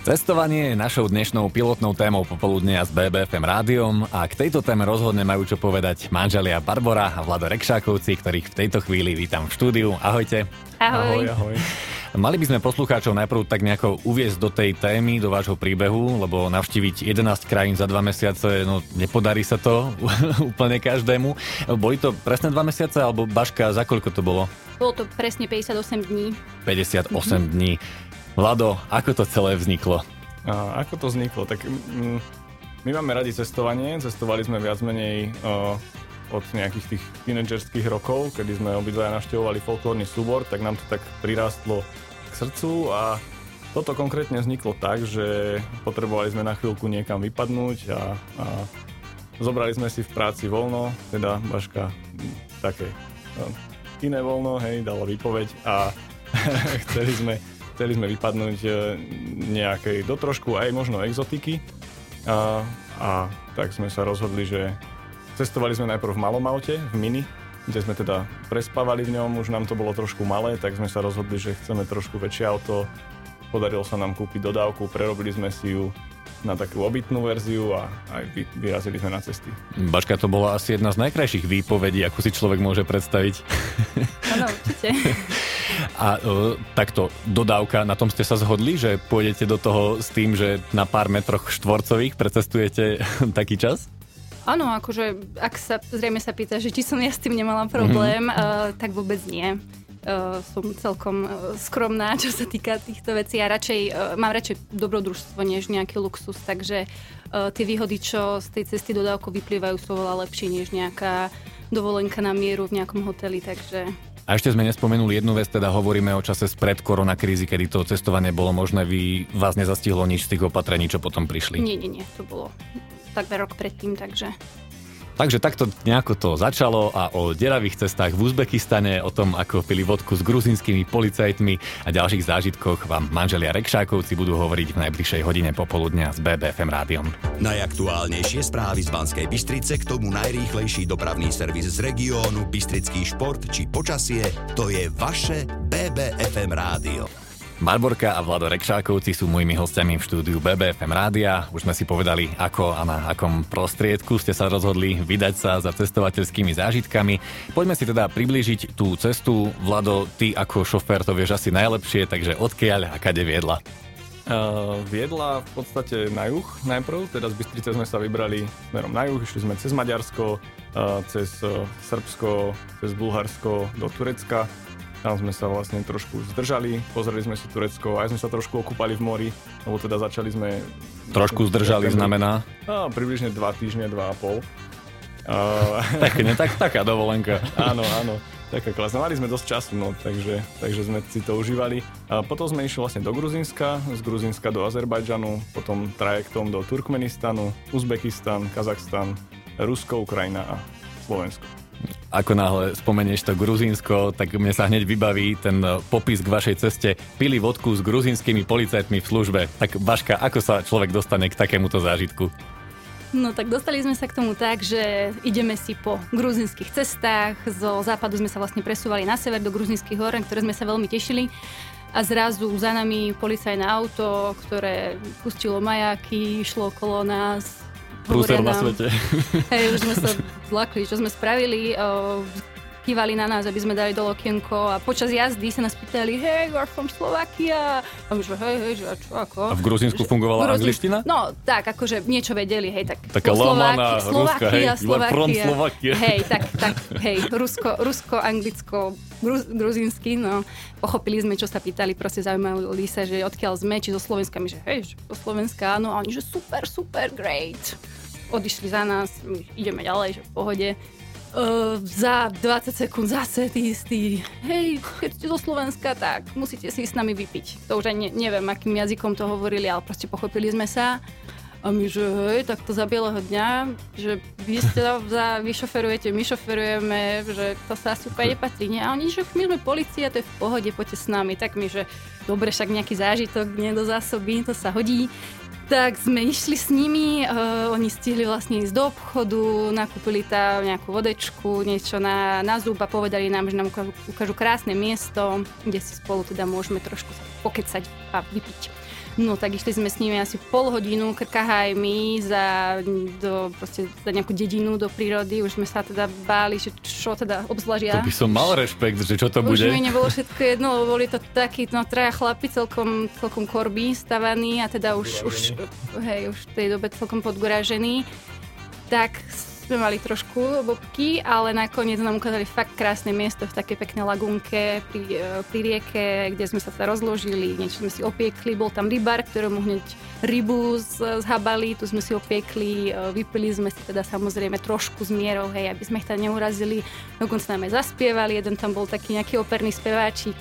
Cestovanie je našou dnešnou pilotnou témou popoludnia s BBFM rádiom a k tejto téme rozhodne majú čo povedať manželia Barbara a Vlado Rekšákovci, ktorých v tejto chvíli vítam v štúdiu. Ahojte. Ahoj. Ahoj, ahoj. Mali by sme poslucháčov najprv tak nejako uviezť do tej témy, do vášho príbehu, lebo navštíviť 11 krajín za dva mesiace, no nepodarí sa to úplne každému. Boli to presne dva mesiace, alebo Baška, za koľko to bolo? Bolo to presne 58 dní. 58 dní. Vlado, ako to celé vzniklo? A ako to vzniklo? Tak mm, my máme radi cestovanie, cestovali sme viac menej uh, od nejakých tých tínedžerských rokov, kedy sme obidvaja navštevovali folklórny súbor, tak nám to tak prirástlo k srdcu a toto konkrétne vzniklo tak, že potrebovali sme na chvíľku niekam vypadnúť a, a zobrali sme si v práci voľno, teda Baška mm, také uh, iné voľno, hej, dala výpoveď a chceli sme chceli sme vypadnúť e, nejakej do trošku aj možno exotiky a, a tak sme sa rozhodli, že cestovali sme najprv v malom aute, v Mini, kde sme teda prespávali v ňom, už nám to bolo trošku malé, tak sme sa rozhodli, že chceme trošku väčšie auto. Podarilo sa nám kúpiť dodávku, prerobili sme si ju na takú obytnú verziu a aj vy, vyrazili sme na cesty. Baška, to bola asi jedna z najkrajších výpovedí, ako si človek môže predstaviť. Áno, určite. A uh, takto, dodávka, na tom ste sa zhodli, že pôjdete do toho s tým, že na pár metroch štvorcových precestujete taký čas? Áno, akože ak sa zrejme sa pýta, že či som ja s tým nemala problém, mm-hmm. uh, tak vôbec nie uh, som celkom uh, skromná, čo sa týka týchto vecí. Ja radšej, uh, mám radšej dobrodružstvo, než nejaký luxus, takže uh, tie výhody, čo z tej cesty dodávku vyplývajú, sú veľa lepšie, než nejaká dovolenka na mieru v nejakom hoteli, takže a ešte sme nespomenuli jednu vec, teda hovoríme o čase spred koronakrízy, kedy to cestovanie bolo možné, vy vás nezastihlo nič z tých opatrení, čo potom prišli. Nie, nie, nie, to bolo takmer rok predtým, takže Takže takto nejako to začalo a o deravých cestách v Uzbekistane, o tom, ako pili vodku s gruzinskými policajtmi a ďalších zážitkoch vám manželia Rekšákovci budú hovoriť v najbližšej hodine popoludnia s BBFM rádiom. Najaktuálnejšie správy z Banskej Bystrice, k tomu najrýchlejší dopravný servis z regiónu, Bystrický šport či počasie, to je vaše BBFM rádio. Barborka a Vlado Rekšákovci sú mojimi hostiami v štúdiu BBFM Rádia. Už sme si povedali, ako a na akom prostriedku ste sa rozhodli vydať sa za cestovateľskými zážitkami. Poďme si teda priblížiť tú cestu. Vlado, ty ako šofér to vieš asi najlepšie, takže odkiaľ a kade viedla? Uh, viedla v podstate na juh najprv, teda z Bystrice sme sa vybrali smerom na juh, išli sme cez Maďarsko, uh, cez uh, Srbsko, cez Bulharsko do Turecka tam sme sa vlastne trošku zdržali, pozreli sme si Turecko, aj sme sa trošku okúpali v mori, lebo teda začali sme... Trošku zdržali znamená? No, približne 2 týždne, 2,5. Uh, tak, ne, tak, taká dovolenka. áno, áno. Taká klasná. Mali sme dosť času, no, takže, takže sme si to užívali. A potom sme išli vlastne do Gruzinska, z Gruzinska do Azerbajdžanu, potom trajektom do Turkmenistanu, Uzbekistan, Kazachstan, Rusko, Ukrajina a Slovensko ako náhle spomenieš to Gruzínsko, tak mne sa hneď vybaví ten e, popis k vašej ceste. Pili vodku s gruzínskymi policajtmi v službe. Tak Baška, ako sa človek dostane k takémuto zážitku? No tak dostali sme sa k tomu tak, že ideme si po gruzinských cestách. Zo západu sme sa vlastne presúvali na sever do gruzinských hor, ktoré sme sa veľmi tešili. A zrazu za nami policajné auto, ktoré pustilo majáky, išlo okolo nás, prúser na svete. Hej, už sme sa zlakli, čo sme spravili. Kývali na nás, aby sme dali do okienko a počas jazdy sa nás pýtali, hey, you are from Slovakia. A my že hej, hej, že a čo, ako? A v Gruzínsku fungovala Gruzín... angličtina? No, tak, akože niečo vedeli, hej, tak. Taká lomana, Ruska, hej, Slovakia, Slovakia. Hej, tak, tak, hej, Rusko, Rusko, Anglicko, Gruz, gruzínsky, no. Pochopili sme, čo sa pýtali, proste zaujímali sa, že odkiaľ sme, či zo Slovenska, my že hej, že zo Slovenska, áno, a oni, že super, super, great odišli za nás, my ideme ďalej, že v pohode. Uh, za 20 sekúnd zase tí istí, hej, keď ste zo Slovenska, tak musíte si s nami vypiť. To už aj ne, neviem, akým jazykom to hovorili, ale proste pochopili sme sa. A my, že hej, tak to za bieleho dňa, že vy ste za, vy šoferujete, my šoferujeme, že to sa asi úplne nepatrí. Nie? A oni, že my sme policia, to je v pohode, poďte s nami. Tak my, že dobre, však nejaký zážitok, nie do zásoby, to sa hodí. Tak sme išli s nimi, uh, oni stihli vlastne ísť do obchodu, nakúpili tam nejakú vodečku, niečo na, na zub a povedali nám, že nám ukážu, krásne miesto, kde si spolu teda môžeme trošku pokecať a vypiť. No tak išli sme s nimi asi pol hodinu krkahajmi za, do, proste, za nejakú dedinu do prírody. Už sme sa teda báli, že čo teda obzvlášť To by som mal rešpekt, že čo to Už bude. mi nebolo všetko jedno, lebo boli to takí, no traja chlapi celkom, celkom korby stavaní a teda už, už, hej, už v tej dobe celkom podgorážení. Tak sme mali trošku bobky, ale nakoniec nám ukázali fakt krásne miesto v takej peknej lagúnke pri, e, pri rieke, kde sme sa teda rozložili, niečo sme si opiekli, bol tam rybár, ktorému hneď rybu zhabali, tu sme si opiekli, e, vypili sme si teda samozrejme trošku z mierou, hej, aby sme ich tam neurazili, dokonca nám aj zaspievali, jeden tam bol taký nejaký operný speváčik,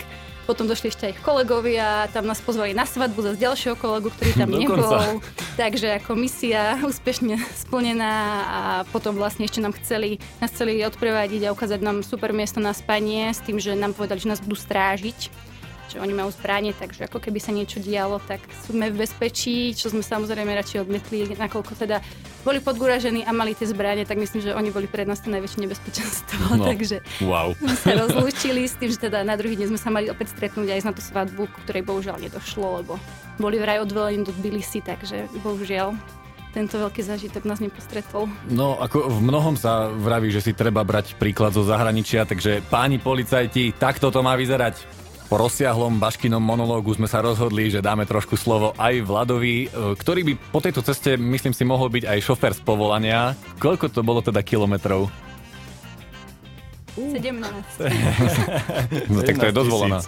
potom došli ešte aj ich kolegovia, tam nás pozvali na svadbu zase ďalšieho kolegu, ktorý tam Dokonca. nebol. Takže ako misia úspešne splnená a potom vlastne ešte nám chceli, nás chceli odprevadiť a ukázať nám super miesto na spanie s tým, že nám povedali, že nás budú strážiť že oni majú zbranie, takže ako keby sa niečo dialo, tak sme v bezpečí, čo sme samozrejme radšej odmietli, nakoľko teda boli podgúražení a mali tie zbranie, tak myslím, že oni boli pre nás to najväčšie nebezpečenstvo, No. takže Wow. sme sa rozlúčili s tým, že teda na druhý deň sme sa mali opäť stretnúť aj na tú svadbu, ktorej bohužiaľ nedošlo, lebo boli vraj odvolení do Tbilisi, takže bohužiaľ tento veľký zážitok nás nepostretol. No, ako v mnohom sa vraví, že si treba brať príklad zo zahraničia, takže páni policajti, takto to má vyzerať. Po rozsiahlom Baškinom monológu sme sa rozhodli, že dáme trošku slovo aj Vladovi, e, ktorý by po tejto ceste, myslím si, mohol byť aj šofér z povolania. Koľko to bolo teda kilometrov? 17. No tak to je 17 dosť volená.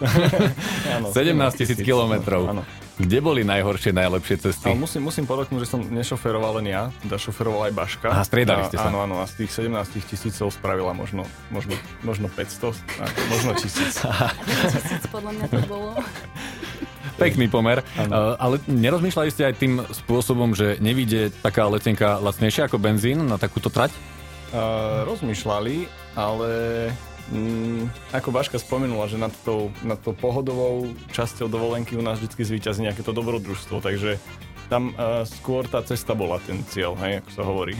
Áno, 17 tisíc kilometrov. Áno. Kde boli najhoršie, najlepšie cesty? Ale musím, musím podotknúť, že som nešoferoval len ja, teda šoferoval aj Baška. Aha, striedali ste sa. A, áno, áno, a z tých 17 tisícov spravila možno, možno, možno 500, a možno 1000. Tisíc podľa mňa to bolo. Pekný pomer. Áno. Uh, ale nerozmýšľali ste aj tým spôsobom, že nevíde taká letenka lacnejšia ako benzín na takúto trať? Uh, rozmýšľali, ale mm, ako Baška spomenula, že nad tou, nad tou pohodovou časťou dovolenky u nás vždy zvýťazí nejaké to dobrodružstvo, takže tam uh, skôr tá cesta bola ten cieľ, hej, ako sa hovorí.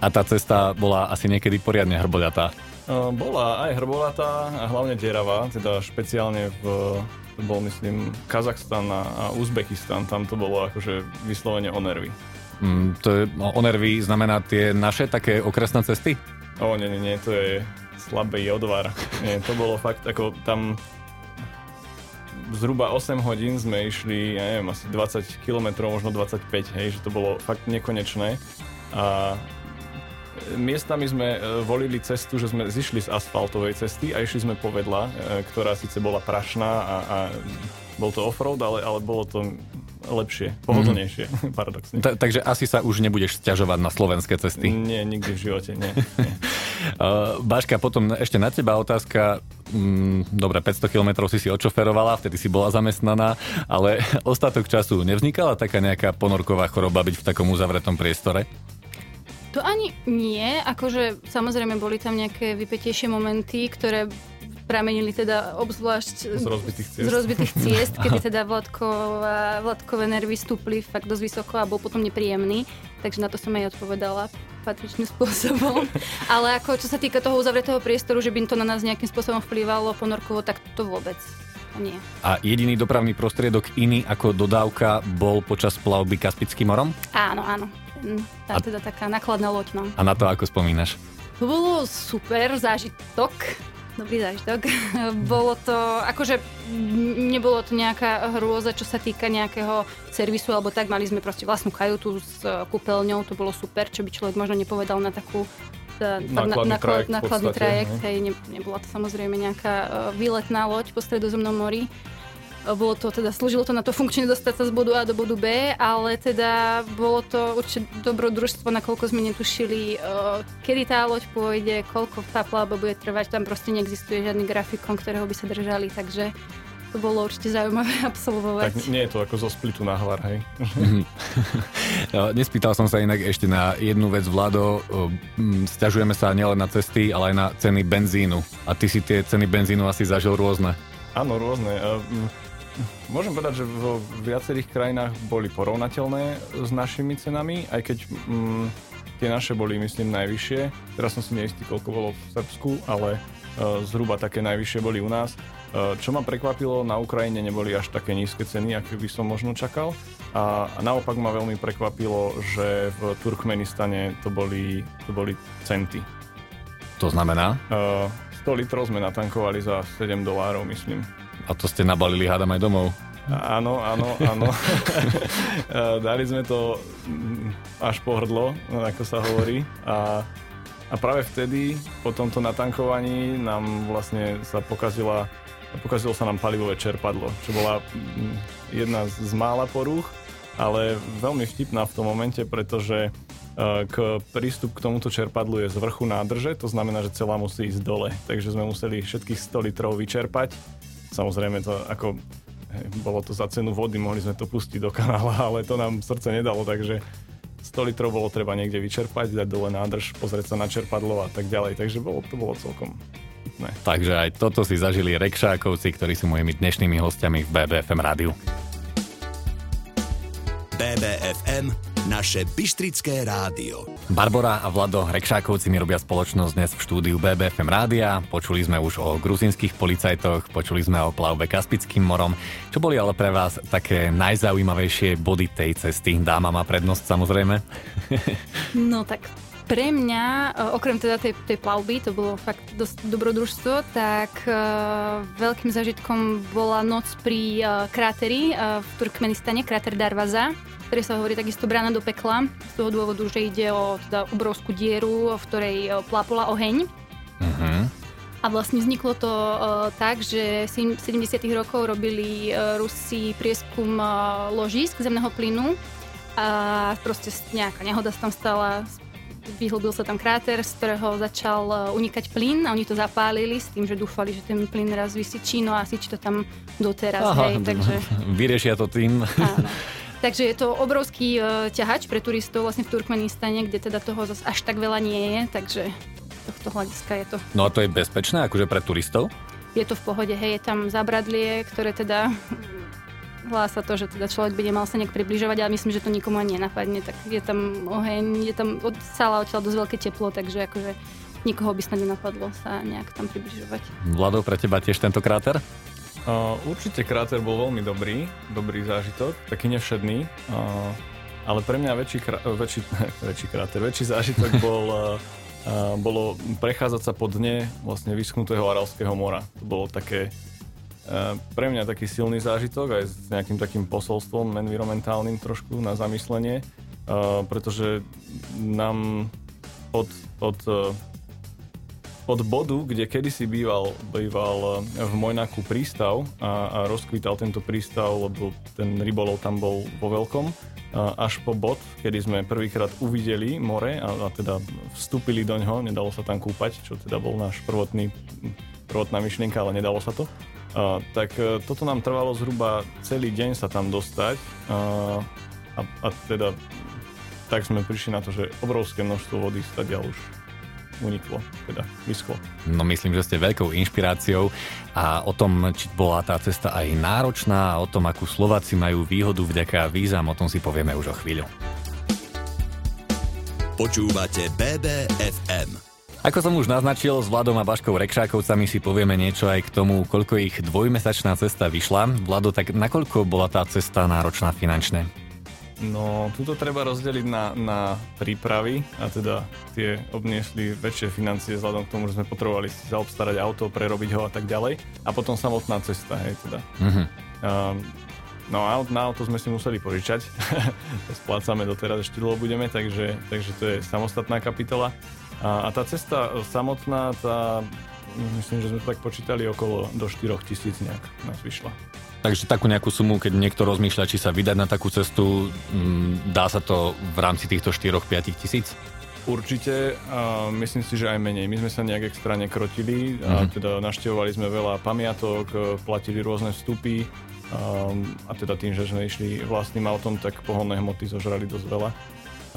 A tá cesta bola asi niekedy poriadne hrboľatá. Uh, bola aj hrbolatá a hlavne deravá, teda špeciálne v, to bol myslím Kazachstan a, Uzbekistan, tam to bolo akože vyslovene o nervy. Mm, to je, no, o nervy znamená tie naše také okresné cesty? O, nie, nie, nie, to je slabý odvar. Nie, to bolo fakt, ako tam zhruba 8 hodín sme išli, ja neviem, asi 20 km, možno 25, hej, že to bolo fakt nekonečné. A miestami sme e, volili cestu, že sme zišli z asfaltovej cesty a išli sme povedla, e, ktorá síce bola prašná a, a bol to offroad, ale, ale bolo to lepšie, pohodlnejšie, paradoxne. Ta- takže asi sa už nebudeš sťažovať na slovenské cesty. Nie, nikdy v živote, nie. nie. Uh, Baška, potom ešte na teba otázka. Mm, dobre, 500 km si si odšoferovala, vtedy si bola zamestnaná, ale ostatok času nevznikala taká nejaká ponorková choroba byť v takom uzavretom priestore? To ani nie, akože samozrejme boli tam nejaké vypetejšie momenty, ktoré pramenili teda obzvlášť Z rozbitých ciest. z rozbitých ciest, kedy teda Vladkova, Vladkové nervy stúpli fakt dosť vysoko a bol potom nepríjemný, takže na to som aj odpovedala patričným spôsobom. Ale ako čo sa týka toho uzavretého priestoru, že by to na nás nejakým spôsobom vplývalo ponorkovo, tak to vôbec nie. A jediný dopravný prostriedok iný ako dodávka bol počas plavby Kaspickým morom? Áno, áno. Mm, Tá A- teda taká nakladná loď, no. A na to ako spomínaš? To bolo super zážitok. Dobrý zážitok. Bolo to, akože nebolo to nejaká hrôza, čo sa týka nejakého servisu, alebo tak, mali sme proste vlastnú kajutu s e, kúpeľňou, to bolo super, čo by človek možno nepovedal na takú e, Nákladný trajekt nákladný trajekt, hej. hej, ne, nebola to samozrejme nejaká uh, výletná loď po stredozemnom mori. E, Bolo to teda, slúžilo to na to funkčne dostať sa z bodu A do bodu B, ale teda bolo to určite dobrodružstvo, nakoľko sme netušili, uh, kedy tá loď pôjde, koľko tá plavba bude trvať, tam proste neexistuje žiadny grafikon, ktorého by sa držali, takže to bolo určite zaujímavé absolvovať. Tak nie je to ako zo splitu na hvar, hej. No, Nespýtal som sa inak ešte na jednu vec, Vlado. Mm, Sťažujeme sa nielen na cesty, ale aj na ceny benzínu. A ty si tie ceny benzínu asi zažil rôzne. Áno, rôzne. E, Môžem povedať, že vo viacerých krajinách boli porovnateľné s našimi cenami, aj keď mm, tie naše boli, myslím, najvyššie. Teraz som si neistý, koľko bolo v Srbsku, ale e, zhruba také najvyššie boli u nás. čo ma prekvapilo, na Ukrajine neboli až také nízke ceny, aké by som možno čakal. A, a naopak ma veľmi prekvapilo, že v Turkmenistane to boli, to boli centy. To znamená? Uh, 100 litrov sme natankovali za 7 dolárov, myslím. A to ste nabalili, hádam, aj domov? Áno, áno, áno. Dali sme to až po hrdlo, ako sa hovorí. A, a práve vtedy, po tomto natankovaní, nám vlastne sa pokazila, pokazilo sa nám palivové čerpadlo, čo bola jedna z mála porúch, ale veľmi vtipná v tom momente, pretože k prístup k tomuto čerpadlu je z vrchu nádrže, to znamená, že celá musí ísť dole. Takže sme museli všetkých 100 litrov vyčerpať. Samozrejme to ako bolo to za cenu vody, mohli sme to pustiť do kanála, ale to nám srdce nedalo, takže 100 litrov bolo treba niekde vyčerpať, dať dole nádrž, pozrieť sa na čerpadlo a tak ďalej. Takže bolo, to bolo celkom Ne. Takže aj toto si zažili Rekšákovci, ktorí sú mojimi dnešnými hostiami v BBFM rádiu. BBFM naše Bystrické rádio. Barbara a Vlado Rekšákovci mi robia spoločnosť dnes v štúdiu BBFM rádia. Počuli sme už o gruzinských policajtoch, počuli sme o plavbe Kaspickým morom. Čo boli ale pre vás také najzaujímavejšie body tej cesty? Dáma má prednosť samozrejme. No tak pre mňa, e, okrem teda tej, tej plavby, to bolo fakt dosť dobrodružstvo, tak uh, veľkým zážitkom bola noc pri uh, kráteri uh, v Turkmenistane, kráter Darvaza, ktorý sa hovorí takisto brána do pekla, z toho dôvodu, že ide o teda obrovskú dieru, v ktorej plápola oheň. Uh-huh. A vlastne vzniklo to uh, tak, že 70. rokov robili uh, Rusi prieskum uh, ložísk zemného plynu a proste nejaká nehoda sa tam stala, vyhlbil sa tam kráter, z ktorého začal unikať plyn a oni to zapálili s tým, že dúfali, že ten plyn raz vysyčí, no a syčí to tam doteraz. Aha, hej, takže... Vyriešia to tým. Áno. Takže je to obrovský uh, ťahač pre turistov vlastne v Turkmenistane, kde teda toho zase až tak veľa nie je, takže tohto hľadiska je to. No a to je bezpečné akože pre turistov? Je to v pohode, hej, je tam zabradlie, ktoré teda hlása to, že teda človek by nemal sa nejak približovať, ale myslím, že to nikomu ani nenapadne, tak je tam oheň, je tam od sála odtiaľ dosť veľké teplo, takže akože nikoho by snad nenapadlo sa nejak tam približovať. Vlado, pre teba tiež tento kráter? Uh, určite kráter bol veľmi dobrý, dobrý zážitok, taký nevšedný, uh, ale pre mňa väčší, krá, väčší, väčší kráter, väčší zážitok bol, uh, uh, bolo prechádzať sa po dne vlastne vyschnutého Aralského mora. To bolo také, uh, pre mňa taký silný zážitok aj s nejakým takým posolstvom environmentálnym trošku na zamyslenie, uh, pretože nám od, od uh, od bodu, kde kedysi býval, býval eh, v Mojnaku prístav a, a rozkvítal tento prístav, lebo ten rybolov tam bol vo veľkom, až po bod, kedy sme prvýkrát uvideli more a, a teda vstúpili do ňoho, nedalo sa tam kúpať, čo teda bol náš prvotný, prvotná myšlienka, ale nedalo sa to. Tak eh, toto nám trvalo zhruba celý deň sa tam dostať a, a, a teda tak sme prišli na to, že obrovské množstvo vody stadiaľ už uniklo, teda vyschlo. No myslím, že ste veľkou inšpiráciou a o tom, či bola tá cesta aj náročná a o tom, akú Slováci majú výhodu vďaka vízam, o tom si povieme už o chvíľu. Počúvate BBFM. Ako som už naznačil, s Vladom a Baškou Rekšákovcami si povieme niečo aj k tomu, koľko ich dvojmesačná cesta vyšla. Vlado, tak nakoľko bola tá cesta náročná finančne? No, túto treba rozdeliť na, na prípravy a teda tie obniesli väčšie financie vzhľadom k tomu, že sme potrebovali si zaobstarať auto, prerobiť ho a tak ďalej. A potom samotná cesta, hej, teda. Mm-hmm. Um, no aut, na auto sme si museli požičať. splácame doteraz, ešte dlho budeme, takže, takže to je samostatná kapitola. A, a tá cesta samotná, tá, myslím, že sme to tak počítali okolo do 4 tisíc nejak nás vyšla. Takže takú nejakú sumu, keď niekto rozmýšľa, či sa vydať na takú cestu, mm, dá sa to v rámci týchto 4-5 tisíc? Určite, a myslím si, že aj menej. My sme sa nejak extra nekrotili, mm-hmm. a mhm. teda naštevovali sme veľa pamiatok, platili rôzne vstupy a, a teda tým, že sme išli vlastným autom, tak pohonné hmoty zožrali dosť veľa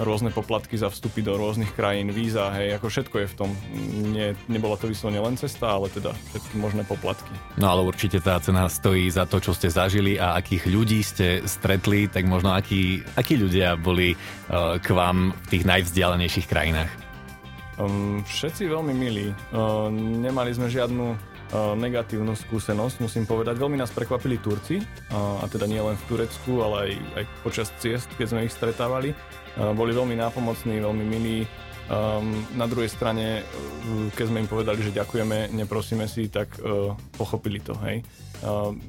rôzne poplatky za vstupy do rôznych krajín, víza, hej, ako všetko je v tom. Nie, nebola to vyslovene len cesta, ale teda všetky možné poplatky. No ale určite tá cena stojí za to, čo ste zažili a akých ľudí ste stretli, tak možno akí, akí ľudia boli uh, k vám v tých najvzdialenejších krajinách? Um, všetci veľmi milí. Uh, nemali sme žiadnu negatívnu skúsenosť, musím povedať. Veľmi nás prekvapili Turci, a teda nie len v Turecku, ale aj, aj počas ciest, keď sme ich stretávali. Boli veľmi nápomocní, veľmi milí. Um, na druhej strane, keď sme im povedali, že ďakujeme, neprosíme si, tak pochopili to, hej.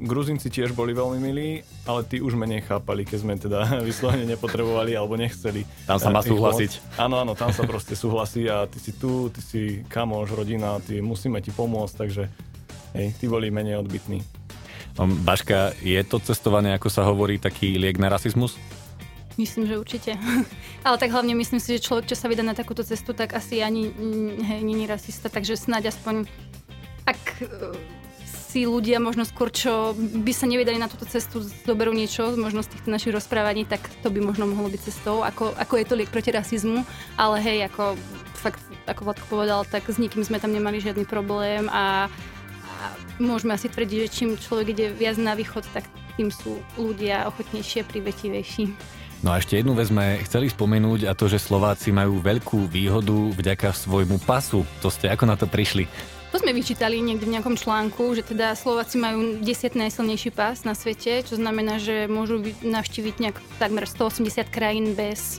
Gruzinci tiež boli veľmi milí, ale tí už menej chápali, keď sme teda vyslovene nepotrebovali alebo nechceli. Tam sa má súhlasiť. Áno, áno, tam sa proste súhlasí a ty si tu, ty si kamoš, rodina, ty musíme ti pomôcť, takže hej, tí boli menej odbytní. Baška, je to cestovanie, ako sa hovorí, taký liek na rasizmus? Myslím, že určite. Ale tak hlavne myslím si, že človek, čo sa vydá na takúto cestu, tak asi ani hej, není rasista, takže snáď aspoň ak si ľudia možno skôr, čo by sa nevydali na túto cestu, zoberú niečo, možno z týchto našich rozprávaní, tak to by možno mohlo byť cestou, ako, ako je to liek proti rasizmu, ale hej, ako fakt, ako Vladko povedal, tak s nikým sme tam nemali žiadny problém a môžeme asi tvrdiť, že čím človek ide viac na východ, tak tým sú ľudia ochotnejšie privetivejší. No a ešte jednu vec sme chceli spomenúť a to, že Slováci majú veľkú výhodu vďaka svojmu pasu. To ste ako na to prišli? To sme vyčítali niekde v nejakom článku, že teda Slováci majú 10 najsilnejší pás na svete, čo znamená, že môžu navštíviť nejak takmer 180 krajín bez,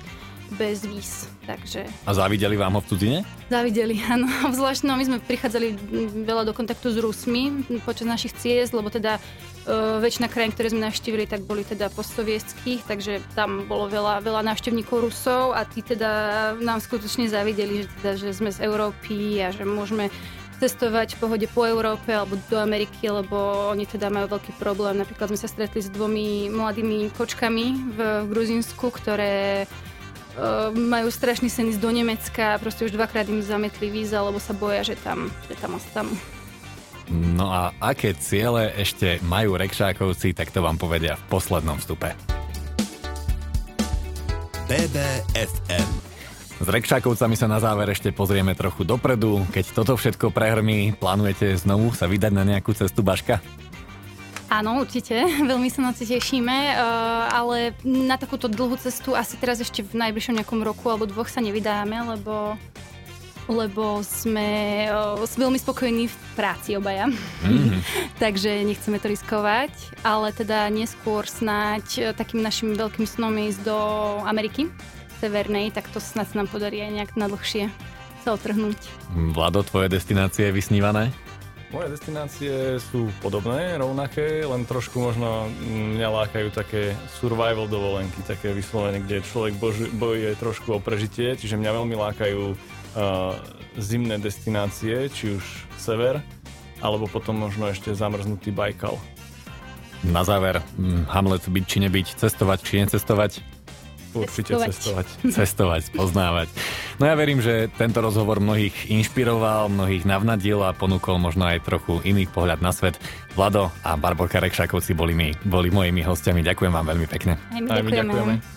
bez víz. Takže... A závideli vám ho v cudzine? Závideli, áno. Zvlášť, no my sme prichádzali veľa do kontaktu s Rusmi počas našich ciest, lebo teda uh, väčšina krajín, ktoré sme navštívili, tak boli teda postsovietských, takže tam bolo veľa, veľa návštevníkov Rusov a tí teda nám skutočne závideli, že, teda, že sme z Európy a že môžeme cestovať v pohode po Európe alebo do Ameriky, lebo oni teda majú veľký problém. Napríklad sme sa stretli s dvomi mladými kočkami v, v Gruzinsku, ktoré majú strašný sen ísť do Nemecka a proste už dvakrát im zametli víza, lebo sa boja, že tam, že tam ostanú. No a aké ciele ešte majú rekšákovci, tak to vám povedia v poslednom vstupe. BBFM s Rekšákovcami sa na záver ešte pozrieme trochu dopredu. Keď toto všetko prehrmí, plánujete znovu sa vydať na nejakú cestu Baška? Áno, určite. Veľmi sa na to tešíme, eh, ale na takúto dlhú cestu asi teraz ešte v najbližšom nejakom roku alebo dvoch sa nevydáme, lebo lebo sme uh, veľmi spokojní v práci obaja. Mm-hmm. Takže nechceme to riskovať, ale teda neskôr snáď uh, takým našim veľkým snom ísť do Ameriky severnej, tak to snad sa nám podarí aj nejak na dlhšie sa otrhnúť. Vlado, tvoje destinácie je vysnívané? Moje destinácie sú podobné, rovnaké, len trošku možno mňa lákajú také survival dovolenky, také vyslovene, kde človek bož, bojuje trošku o prežitie, čiže mňa veľmi lákajú uh, zimné destinácie, či už sever, alebo potom možno ešte zamrznutý Bajkal. Na záver, hm, Hamlet byť či nebyť, cestovať či necestovať? Určite cestovať. Cestovať, poznávať. No ja verím, že tento rozhovor mnohých inšpiroval, mnohých navnadil a ponúkol možno aj trochu iný pohľad na svet. Vlado a Barborka Rekšakovci boli, mi, boli mojimi hostiami. Ďakujem vám veľmi pekne. Aj my ďakujeme. Aj my ďakujeme.